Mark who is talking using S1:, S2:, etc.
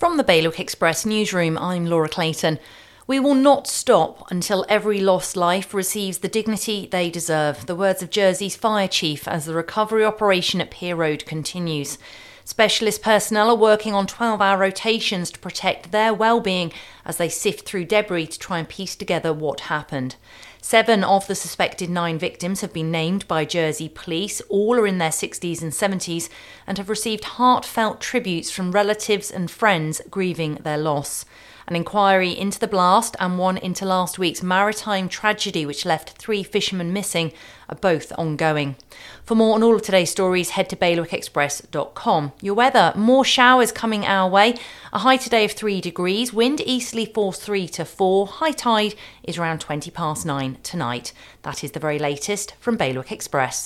S1: From the Bailiwick Express newsroom, I'm Laura Clayton. We will not stop until every lost life receives the dignity they deserve. The words of Jersey's fire chief as the recovery operation at Pier Road continues. Specialist personnel are working on 12 hour rotations to protect their well-being as they sift through debris to try and piece together what happened. Seven of the suspected nine victims have been named by Jersey police. All are in their 60s and 70s and have received heartfelt tributes from relatives and friends grieving their loss. An inquiry into the blast and one into last week's maritime tragedy, which left three fishermen missing, are both ongoing. For more on all of today's stories, head to bailiwickexpress.com. Your weather, more showers coming our way. A high today of 3 degrees, wind easterly force 3 to 4, high tide is around 20 past 9 tonight. That is the very latest from Bailiwick Express.